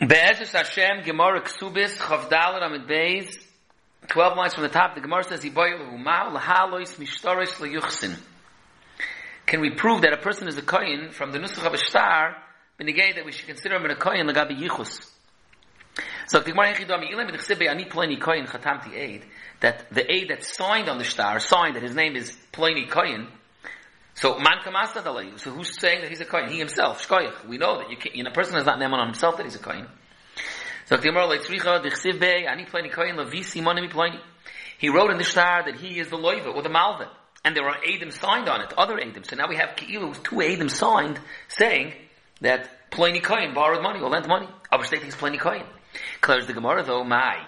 Be'ezus Hashem, Gemara Ksubis, Chavdal Ramid Beis, 12 lines from the top, the Gemara says. Can we prove that a person is a kohen from the Nusach of a star, benegay that we should consider him a kohen, Lagabi Yichus? So the Gemara Yechidom, Ilam B'Chsebe, Ani Pliny Kohen, Chatamti Eid, that the aid that signed on the star, signed that his name is Pliny Kohen, so man kamasa dalayu. So who's saying that he's a kohen? He himself, shkoyach. We know that you can, you know, a person is not neman on himself that he's a kohen. So. He wrote in the star that he is the loiva or the malva, and there are edim signed on it, other edim. So now we have keilu two edim signed saying that pleni kohen borrowed money or lent money. State thinks pleni kohen. Clears the Gemara though, my.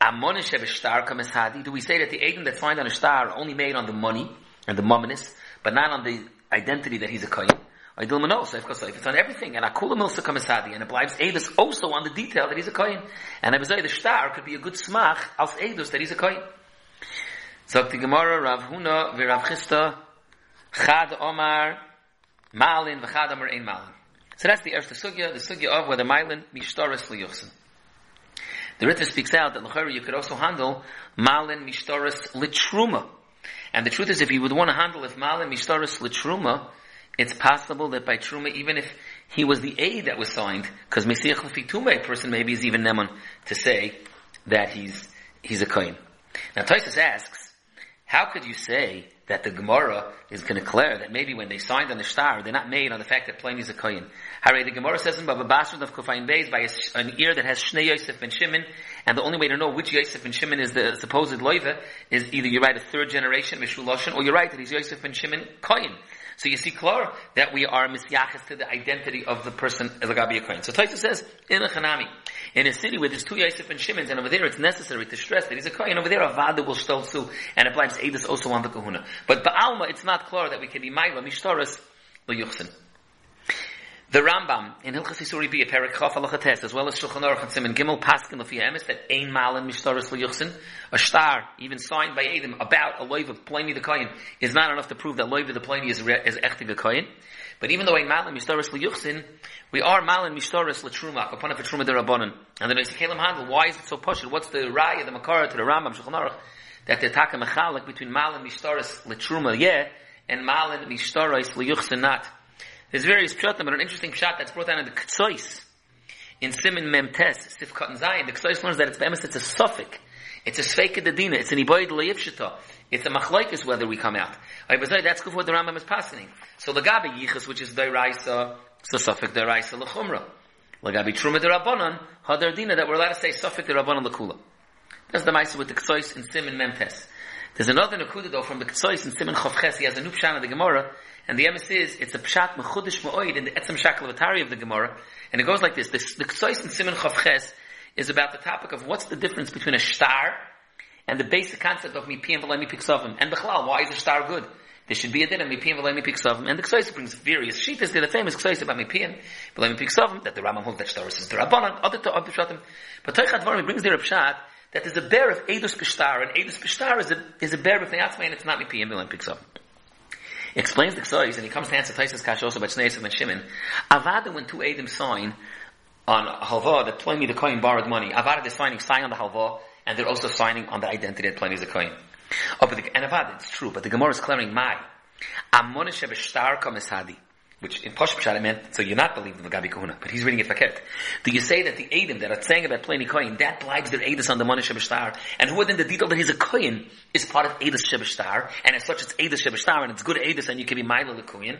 Do we say that the edim that signed on a star only made on the money and the mumminess? But not on the identity that he's a kohen. It's on everything. And Akula Milsa Kamisadi. And it blives also on the detail that he's a kohen. And I say the star could be a good smach als Edus that he's a kohen. So the Gemara, Rav Huna, Virav Chisda, Chad Omar, Malin, V'chad Omar, Ein Malin. So that's the first sugya, the sugya of whether Malin Mishtoris Liyuchsin. The Ritva speaks out that L'chari you could also handle Malin Mishtoris Litruma. And the truth is, if you would want to handle if Malim Mishtaris Litruma, it's possible that by Truma, even if he was the aid that was signed, because Mesiach Lefitume, a person maybe is even Neman to say that he's, he's a Kohen. Now Taisus asks, how could you say that the Gemara is going to declare that maybe when they signed on the star, they're not made on the fact that Pliny is a Kohen. Harry, the Gemara says in Baba Basra of Kufayin Beis by an ear that has Shnei Yosef ben Shimon, and the only way to know which Yosef ben Shimon is the supposed Loiva is either you write a third generation, Mishuloshin, or you write that he's Yosef ben Shimon Kohen. So you see clear that we are misyachas to the identity of the person Elagabi Kohen. So Taisa says, in a Chanami, in a city where there's two Yosef and Shimons, and over there it's necessary to stress that he's a Kohen, over there a Vada will stelsu, and it applies Edis also on the Kahuna. But Ba'alma, it's not clear that we can be Maila, Mishtaras, L'Yuchsin. The Rambam in Hilchas Yisuri be a Perik Chaf Alachates as well as Shulchan Aruch and Simon Gimel Paskin Lefi Emes that Ein Malin Mishtaris L'Yuchsin a star even signed by Adam about a loiv of Pliny the Kohen is not enough to prove that loiv of the Pliny is, is Echti the Kohen. But even though Ein Malin Mishtaris L'Yuchsin we are Malin Mishtaris L'Truma upon a Truma Derabanan and the Noisy Kalim handle why is it so pushing what's the Raya the Makara to the Rambam Shulchan Aruch that the Taka Mechalik between Malin Mishtaris L'Truma yeah and Malin Mishtaris L'Yuchsin not there's various pshatim, but an interesting pshat that's brought down in the Ktsois, in Simon Memtes, Sifkat and Zayin, the Ktsois learns that it's bemis, it's a suffix. It's a Sveika Dedina, it's an Iboid Leivshita. It's a machlaikis whether we come out. That's good what the Rambam is passing. So the Gabi Yichus, which is Dairaisa, it's a suffix Dairaisa Lechumra. Lagabi Truma de Rabbanon, Hadar Dina, that we're allowed to say suffix de Rabbanon Lekula. That's the Maisa with the Ktsois in Simon Memtes. There's another Nakuda though from the Ktsois in Simon Chavches, he has a new pshan of the Gemara, and the emes is, it's a pshat mechudish ma'oid in the etzem shakalavatari of the Gemara. And it goes like this. The, the Ksois and Simon Chavches is about the topic of what's the difference between a star and the basic concept of mipiyim v'lay mipiksavim. And b'chlal, why is a star good? There should be a din of mipiyim v'lay mipiksavim. And the Ksois brings various sheetas. They're the famous Ksois about mipiyim v'lay mipiksavim, that the Rambam holds that star is the Rabbanan, other to other pshatim. But Toichat Varim brings there a pshat that there's a bear of Edus Pishtar, and Edus Pishtar is a, is a bear of Neatzmai, and it's not mipiyim v'lay mipiksavim explains the Ksois, and he comes to answer Taisa's Kash also by Tzneis and Shimon. Avada, when two Adam sign on Halva that Pliny the Kohen borrowed money, Avada is signing, sign on the Halva, and they're also signing on the identity that Pliny is the Kohen. Oh, but the, and Avada, it's true, but the Gemara is clearing my. Amonish Shtar Kameshadi which in Posh Pshat meant, so you're not believing the Gabi Kahuna, but he's reading it Faket. Do you say that the Adam that are saying about Pliny Kohen, that blives their Adis on the Monish Shebeshtar, and who then the detail that he's a Kohen is part of Adis Shebeshtar, and as such it's Adis Shebeshtar, and it's good Adis, and you can be Milo the Kohen.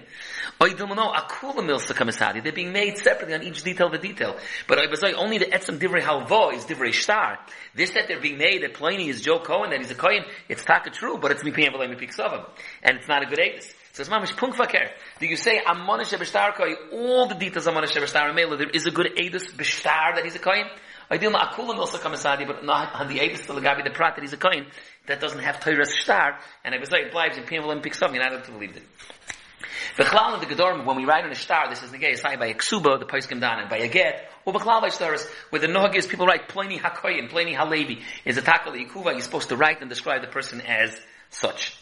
Or you don't know, Akula Milsa Kamisadi, they're being made separately on each detail of the detail. But I was like, only the Etzem Divrei Halvo is Divrei Shtar. This that they're being made that Pliny is Joe Cohen, that he's a Kohen, it's taka true, but it's Mipiyam V'lay Mipik And it's not a good Adis. It's mamish punk vaker. Do you say amonish b'shtar koi? All the details amonish b'shtar mela. There is a good edus b'shtar that he's a kohen. Ideal ma'akulam also come kamisadi, but not on the edus to gabi the prat that he's a kohen. That doesn't have Torah's shtar, and I was like, blives in Pimel and picks up. You're not able to believe it. The chalal of the Gedorim, when we write on a star, this is the is signed by a ksuba, the Paiskim Dan, and by a get, or b'chlal by stars, where the nohag is, people write Pliny HaKoyin, Pliny HaLevi, is a takal yikuva, you're supposed to write and describe the person as such.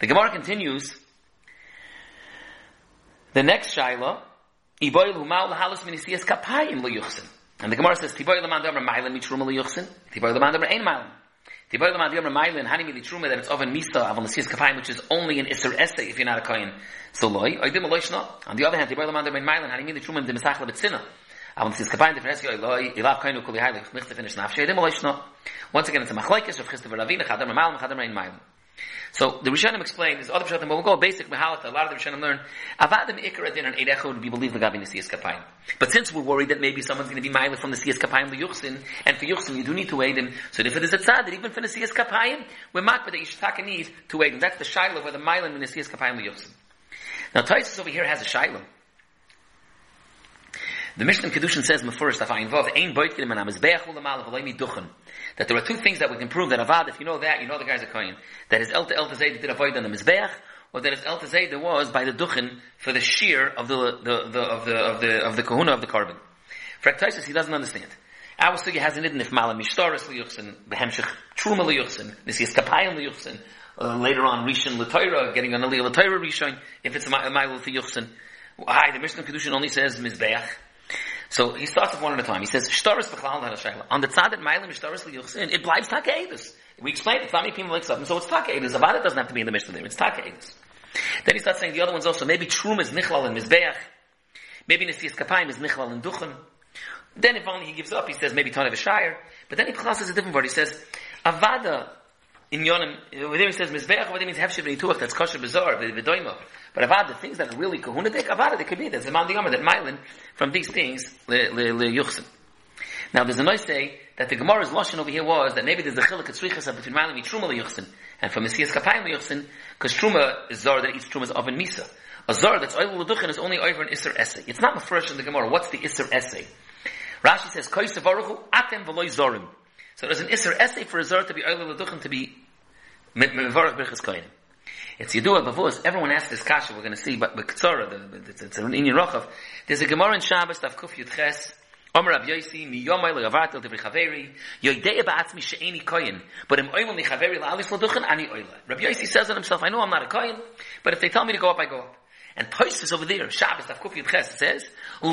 The Gemara continues, the next shaila, Iboil humal lahalas minisiyas kapayim lo yuchsin. And the Gemara says, Tiboy Laman Domer Mailen mitruma Liyuchsin, Tiboy Laman Domer Ein Mailen. Tiboy Laman Domer Mailen Hani Mi that it's oven Misa, Avon Lasiyas Kapayim, which is only an Isser Esse if you're not a Kohen. So loy, Oidim Aloy On the other hand, Tiboy Laman Domer Mailen Hani Mi Truma, Dim Mesach Lebetzina. Avon Lasiyas Kapayim, Different Esse, Oiloy, Ilav Kohen Ukuli Heilig, Chmichte Finish Nafshe, Oidim Aloy Shna. Once again, it's a Machlaikis of Chisda Veravina, Chadar Mailen, Chadar Mailen. So the Rishonim explain, there's other Rishonim, but we'll go basic Mehalata, a lot of the Rishonim learn, Avadim Ikra Din and Eidecha would be believed Lagabi Nesiyas Kapayim. But since we're worried that maybe someone's going to be Mailah from the Siyas Kapayim to and for Yuchsin you do need to wait him, so if it is a tzad, even for the Siyas Kapayim, we're makbah that you should take a need to wait him. That's the Shiloh where the Mailah in the Siyas Kapayim to. Now Taisus over here has a Shiloh. The Mishnah Kedushin says. That there are two things that we can prove that Avad, if you know that, you know the guy's a Kohen. That his El El did avoid on the Mizbeach, or that his El Tazay was by the Duchen for the shear of the, the, the, of the, of the, of the Kahuna of the carbon. For he doesn't understand. Our Sugi has an idin if Malam Mishtaris Liyuchsin, Behemshech Truma Liyuchsin, Nisiyas Kapayim Liyuchsin, uh, later on Rishon L'Toira, getting an Aliyah L'Toira Rishon, if it's a Ma'il Liyuchsin. Why? The Mishnah Kedushin only says Mizbeach. So he starts with one at a time. He says, Shtaris b'chlal ha'ashayla. On the tzad that mailim shtaris liyuchsin, it blives take'edus. We explained it's not many people like something, so it's. About it doesn't have to be in the Mishnah there. It's take'edus. Then he starts saying the other ones also. Maybe Trum is nichlal and mizbeach. Maybe Nesias Kapayim is nichlal and duchen. Then if only he gives up, he says maybe Ton of a Shire. But then he says a different word. He says, Avada, in Yonim, over there he says Mizbeach, over there means Hefshiv Nituach, that's kosher bizarre, V'doima. But Avad, the things that are really kahunadik, Avad, they could be, there's a man that Mylin, from these things, le, le. Now there's a nice say that the Gemara's lashon over here was that maybe there's a chiluk etzrichas between Mylin and Truma liyuchsin, and from Messias Kapayim liyuchsin, because Truma is zar that eats Truma's oven misa. A zar that's oil l'duchin is only over an Isser essay. It's not fresh in the Gemara. What's the Isser essay? Rashi says, Koyse varuchu atem v'loy zorim. So there's an Isser essay for a zar to be oil l'duchin to be. It's Yidua Bavuz. Everyone asks this kasha. We're going to see, but B'Ktsara, it's, it's an Inyan Rochav. There's a Gemara in Shabbos, Tav Kuf Yud Ches, Omer Rav Yosi, mi yomay le gavatel devri chaveri, yoidei ba'atzmi she'eni koyin, but im oimel ni chaveri la'alis l'duchen, ani oile. Rav Yosi says on himself, I know I'm not a koyin, but if they tell me to go up, I go up. And Toysis over there, Shabbos, Tav Kuf Yud Ches, says, The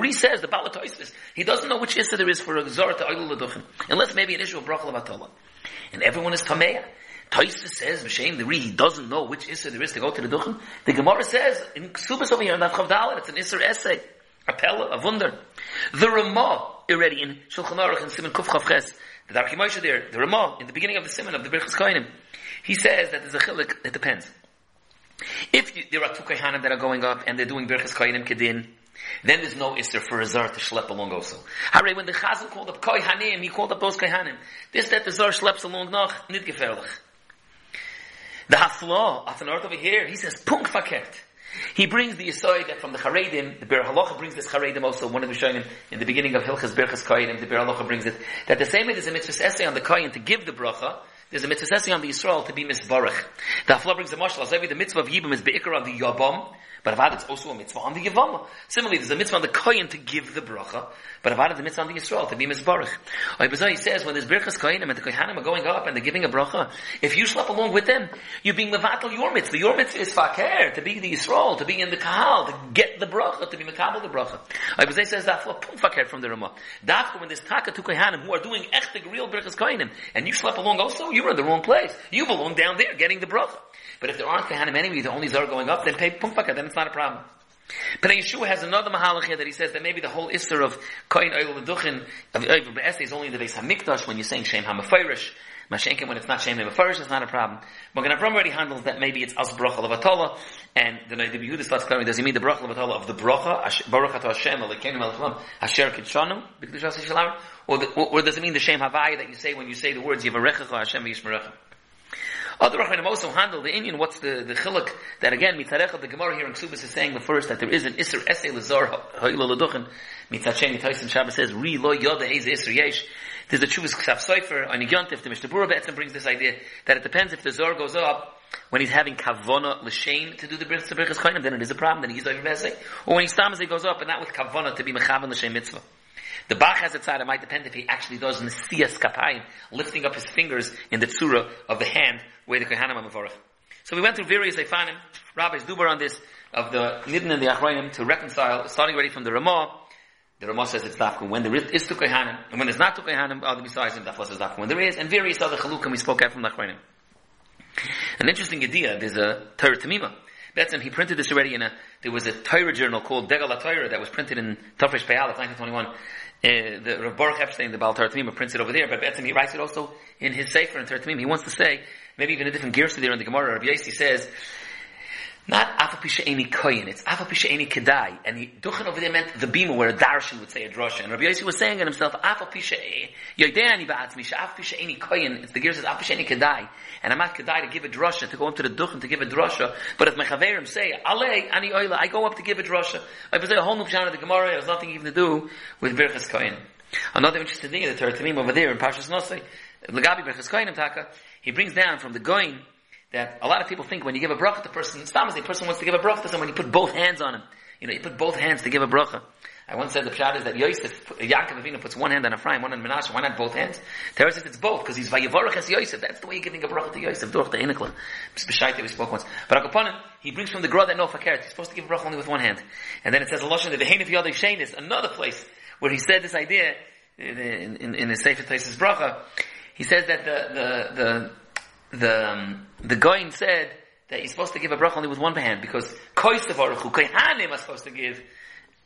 Ri says, the Bala Toysis, he doesn't know which isra there is for a zor to oil l'duchen. Unless maybe an issue of brachal v'atola. And everyone is Tameya. Taisa says, M'shem, the Ri, he doesn't know which Isser there is to go to the Duchen. The Gemara says, in Ksubas over here, in that Chavdalit, it's an Isser essay. A pella, a wonder. The Ramah, already in Shulchan Aruch and Simon Kuf Chavches, the Darki there, the Ramah, in the beginning of the Simon of the Birchas Koinim, he says that there's a chilik, it depends. If you, there are two Kohanim that are going up and they're doing Birchas Koinim Kedin, then there's no Isser for a Zar to schlep along also. Hare, when the Chazal called up Kohanim, he called up those Kohanim. This that the Zar schleps along noch, nit gefährlich. The Hafla, at north over here, he says, Punk fakert. He brings the Yisoid that from the Charedim, the Biur Halacha brings this Charedim also, one of the Rishonim, in the beginning of Hilchas Berchas Koyin, the Biur Halacha brings it, that the same way there's a mitzvah essay on the Koyin to give the bracha, there's a mitzvah on the Yisrael to be misbarach. The Hafla brings a Mashal, as the mitzvah of Yibam is be'ikar on the Yabam, but Avad it's also a mitzvah on the Yavam. Similarly, there's a mitzvah on the Koyin to give the bracha, but Avad is a mitzvah on the Yisrael to be misbarach. He says, when there's Birchas Koyinim and the Kohanim are going up and they're giving a bracha, if you schlep along with them, you're being levatel your mitzvah. Your mitzvah is fakir, to be the Yisrael, to be in the Kahal, to get the bracha, to be mekabel the bracha. Ibazai says that for pum fakir from the Ramah. Dafka when there's taka to Kohanim who are doing echtig real Birchas Koyinim, and you schlep along also, you're in the wrong place. You belong down there getting the bracha. But if there aren't Kohanim anyway, the only Zar going up, then pay fakir, then it's not a problem. But Yeshua has another mahalach here that he says that maybe the whole Isser of Koyin Oil Leduchin, of Oil is only in the base HaMikdash when you're saying Shem HaMefirish. Mashenkin, when it's not Shem HaMefirish, it's not a problem. Magen Avram already handles that maybe it's As Bracha Levatola, and the Noida Yehuda starts clarifying, does he mean the Bracha Levatola of the Bracha, Baruch Ato Hashem, Alekeinu Melechlam, Asher Yishalam, or, or does it mean the Shem Havaya that you say when you say the words Yivarechecha Hashem V'Yishmerecha? Other Rachmanim also handle the Indian, what's the, the chiluk, that again, mitzarecha, the Gemara here in Ksubis is saying the first, that there is an Isser Esei Lazar Ha'ila Laduchen, mitzacheni Tyson Shabbos says, Ri lo yoda eiz Isser Yesh. There's a Chuvas Ksav Sofer, on Yontif, the Mishnah Be'etzim brings this idea, that it depends if the Zor goes up, when he's having kavona l'shein to do the bris berachas koinim, then it is a problem. Then he's over. Or when he stams, he goes up, and not with kavona to be mechavan l'shein mitzvah. The Bach has a tzad, it might depend if he actually does Nesias Kapayim, lifting up his fingers in the tzura of the hand where the Kohanim Mavorach. So we went through various Eifanim, rabbis dubar on this, of the Nidin and the Achronim to reconcile, starting already from the Ramah, the Ramah says it's dafka when there is Tukay Hanim, and when there's not to Hanim, other besides him, says dafka when there is, and various other Chalukim we spoke out from the Achronim. An interesting idea, there's a Torah Tamima. Betzim, he printed this already in a, there was a Torah journal called Degal Torah that was printed in Tafresh Peyal 1921. Uh, the Rav Baruch Epstein, the Baal Torah Tamima, prints it over there, but Betzim, he writes it also in his Sefer in Torah Tamima. He wants to say, maybe even a different gears there in the Gemara, Rabbi Yossi says, not afapisha any koyin, it's afapisha any kedai. And he, duchen over there meant the bima where a darshan would say a drosha. And Rabbi Yossi was saying in himself, afapisha yodeani ba'atzmisha, afapisha any koyin, it's the gear says afapisha any kedai. And I'm not kedai to give a drosha, to go up to the duchen to give a drosha. But if my chaverim say, ale, ani oila, I go up to give a drosha. I say a whole new of the Gemara, it has nothing even to do with birchas koyin. Another interesting thing in the Torah Tamim over there in Parshas Nosai, Lagabi birchas koyin taka, he brings down from the goyin, that a lot of people think when you give a bracha to a person, Stam a person wants to give a bracha to someone, you put both hands on him. You know, you put both hands to give a bracha. I once said the pshat is that Yosef, Yaakov Avinu puts one hand on Ephraim, one on Menashe, why not both hands? Terry says it's both, because he's Vayavarach as Yosef. That's the way you're giving a bracha to Yosef, durch the Inikla. B'shaita we spoke once. But Akaponim, he brings from the Gra that no fakert. He's supposed to give a bracha only with one hand. And then it says, the Vehain of Shein is another place where he said this idea in, in, in the Sefer Taisis bracha. He says that the, the, the, the um, the Goin said that you're supposed to give a bracha only with one hand because Koisav Aruchu, Kohanim are supposed to give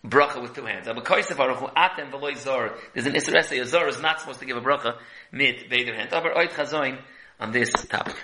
bracha with two hands. But Koisav Aruchu, Atem Veloy Zor, there's an Isra a Zor is not supposed to give a bracha mit beider hand. Aber Oit Chazoin on this topic.